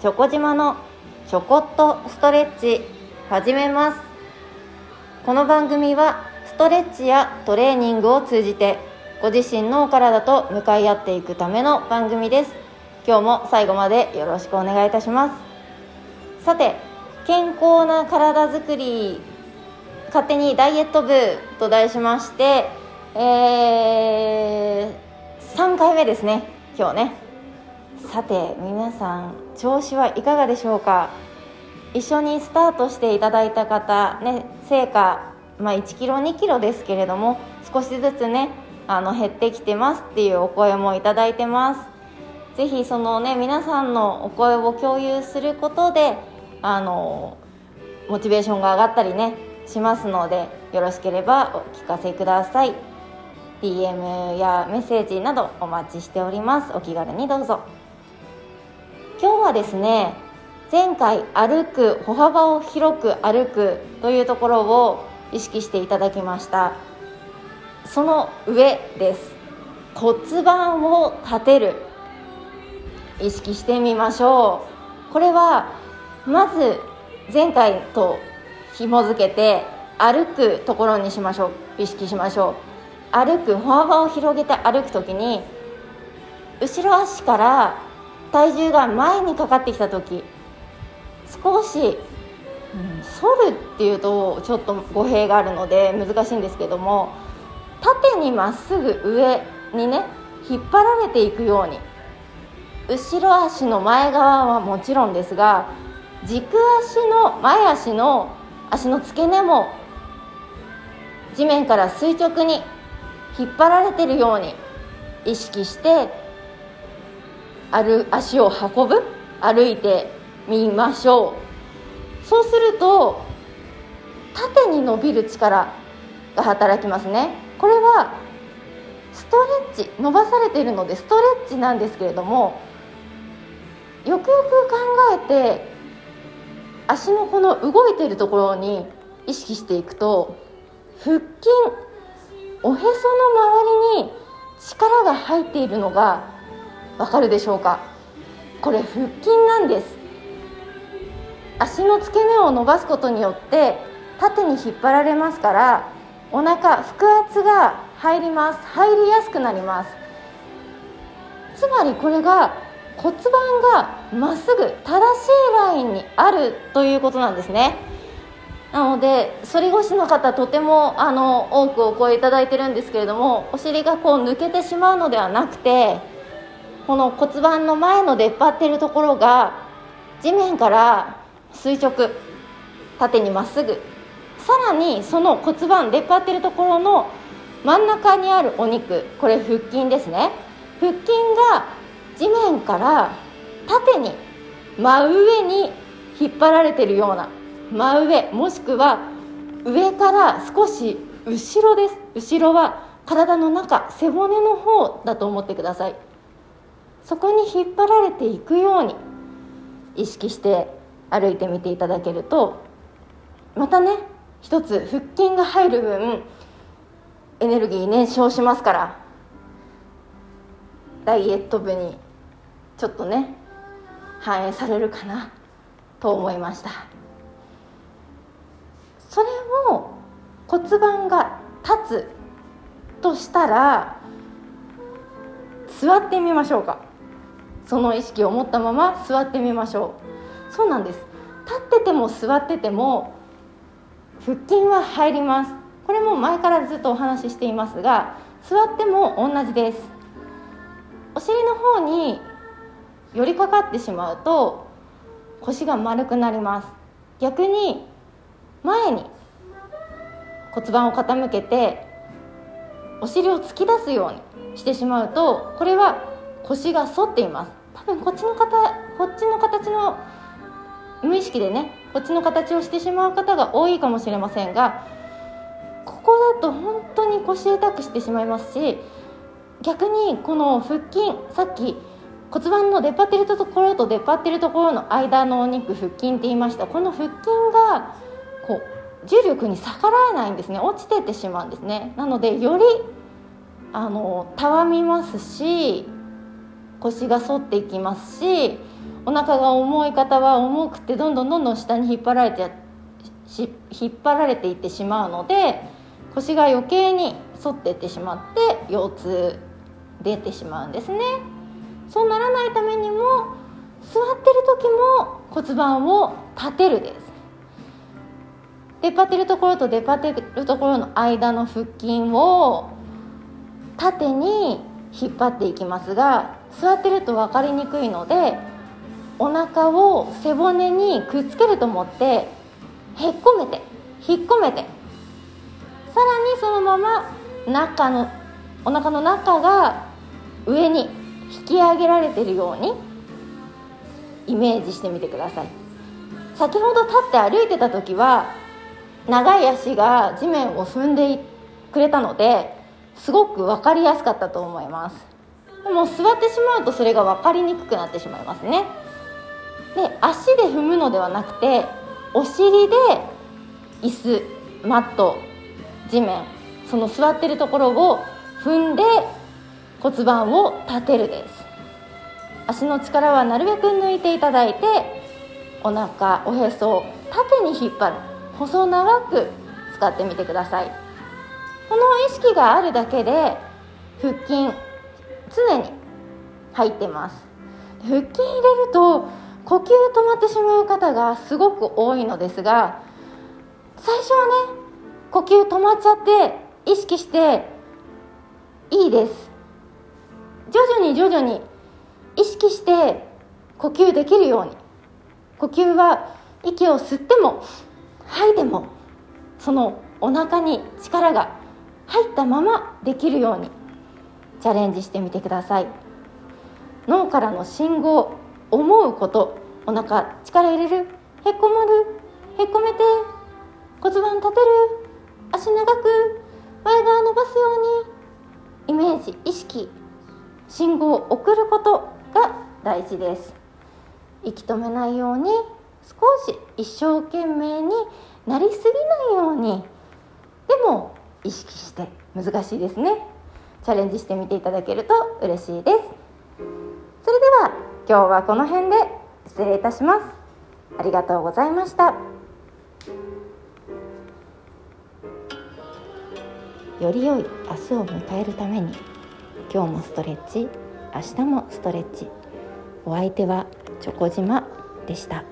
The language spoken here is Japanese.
チョコ島のちょこっとストレッチ始めます。この番組はストレッチやトレーニングを通じてご自身のお体と向かい合っていくための番組です。今日も最後までよろしくお願いいたします。さて健康な体づくり勝手にダイエット部と題しましてえー、3回目ですね今日ね。さて皆さん調子はいかがでしょうか？一緒にスタートしていただいた方ね成果まあ、1キロ2キロですけれども少しずつねあの減ってきてますっていうお声もいただいてます。ぜひそのね皆さんのお声を共有することであのモチベーションが上がったりねしますのでよろしければお聞かせください。DM やメッセージなどお待ちしております。お気軽にどうぞ。今日はですね前回歩く歩幅を広く歩くというところを意識していただきました。その上です。骨盤を立てる。意識してみましょう。これはまず前回と紐付けて歩くところにしましょう。意識しましょう。歩く歩幅を広げて歩く時に後ろ足から体重が前にかかってきた時少し、うん、反るっていうとちょっと語弊があるので難しいんですけども縦にまっすぐ上にね引っ張られていくように。後ろ足の前側はもちろんですが軸足の前足の足の付け根も地面から垂直に引っ張られてるように意識して歩足を運ぶ？歩いてみましょう。そうすると縦に伸びる力が働きますね。これはストレッチ伸ばされているのでストレッチなんですけれどもよくよく考えて足のこの動いているところに意識していくと腹筋おへその周りに力が入っているのがわかるでしょうか？これ腹筋なんです。足の付け根を伸ばすことによって縦に引っ張られますからお腹腹圧が入ります。入りやすくなります。つまりこれが骨盤がまっすぐ正しいラインにあるということなんですね。なので反り腰の方とてもあの多くお声いただいてるんですけれどもお尻がこう抜けてしまうのではなくてこの骨盤の前の出っ張ってるところが地面から垂直縦にまっすぐ。さらにその骨盤出っ張ってるところの真ん中にあるお肉これ腹筋ですね。腹筋が地面から縦に真上に引っ張られてるような真上もしくは上から少し後ろです。後ろは体の中背骨の方だと思ってください。そこに引っ張られていくように意識して歩いてみていただけるとまたね一つ腹筋が入る分エネルギー燃焼しますからダイエット部にちょっとね反映されるかなと思いました。それを骨盤が立つとしたら座ってみましょうか。その意識を持ったまま座ってみましょう。そうなんです。立ってても座ってても腹筋は入ります。これも前からずっとお話ししていますが座っても同じです。お尻の方に寄りかかってしまうと腰が丸くなります。逆に前に骨盤を傾けてお尻を突き出すようにしてしまうとこれは腰が反っています。多分こっちの方こっちの形の無意識でねこっちの形をしてしまう方が多いかもしれませんがここだと本当に腰痛くしてしまいますし逆にこの腹筋さっき骨盤の出っ張ってるところと出っ張ってるところの間のお肉腹筋って言いました。この腹筋がこう重力に逆らえないんですね。落ちてってしまうんですね。なのでよりあのたわみますし腰が反っていきますしお腹が重い方は重くてどんどんどんどん下に引っ張られてし引っ張られていってしまうので腰が余計に反っていってしまって腰痛出てしまうんですね。そうならないためにも座ってる時も骨盤を立てるです。出っ張ってるところと出っ張ってるところの間の腹筋を縦に引っ張っていきますが座ってると分かりにくいのでお腹を背骨にくっつけると思ってへっこめて引っ込めてさらにそのまま中のお腹の中が上に引き上げられてるようにイメージしてみてください。先ほど立って歩いてた時は長い足が地面を踏んでくれたのですごく分かりやすかったと思います。でも座ってしまうとそれが分かりにくくなってしまいますね。で足で踏むのではなくてお尻で椅子マット地面その座ってるところを踏んで骨盤を立てるです。足の力はなるべく抜いていただいてお腹おへそを縦に引っ張る。細長く使ってみてください。この意識があるだけで腹筋常に入ってます。腹筋入れると呼吸止まってしまう方がすごく多いのですが最初はね呼吸止まっちゃって意識していいです。徐々に徐々に意識して呼吸できるように。呼吸は息を吸っても吐いてもそのお腹に力が入ったままできるように。チャレンジしてみてください。脳からの信号思うこと。お腹力入れる。へっこまる。へこめて。骨盤立てる。足長く。前側伸ばすように。イメージ意識。信号を送ることが大事です。息止めないように。少し一生懸命に。なりすぎないように。でも意識して。難しいですね。チャレンジしてみていただけると嬉しいです。それでは今日はこの辺で失礼いたします。ありがとうございました。より良い明日を迎えるために今日もストレッチ明日もストレッチ。お相手はチョコ島でした。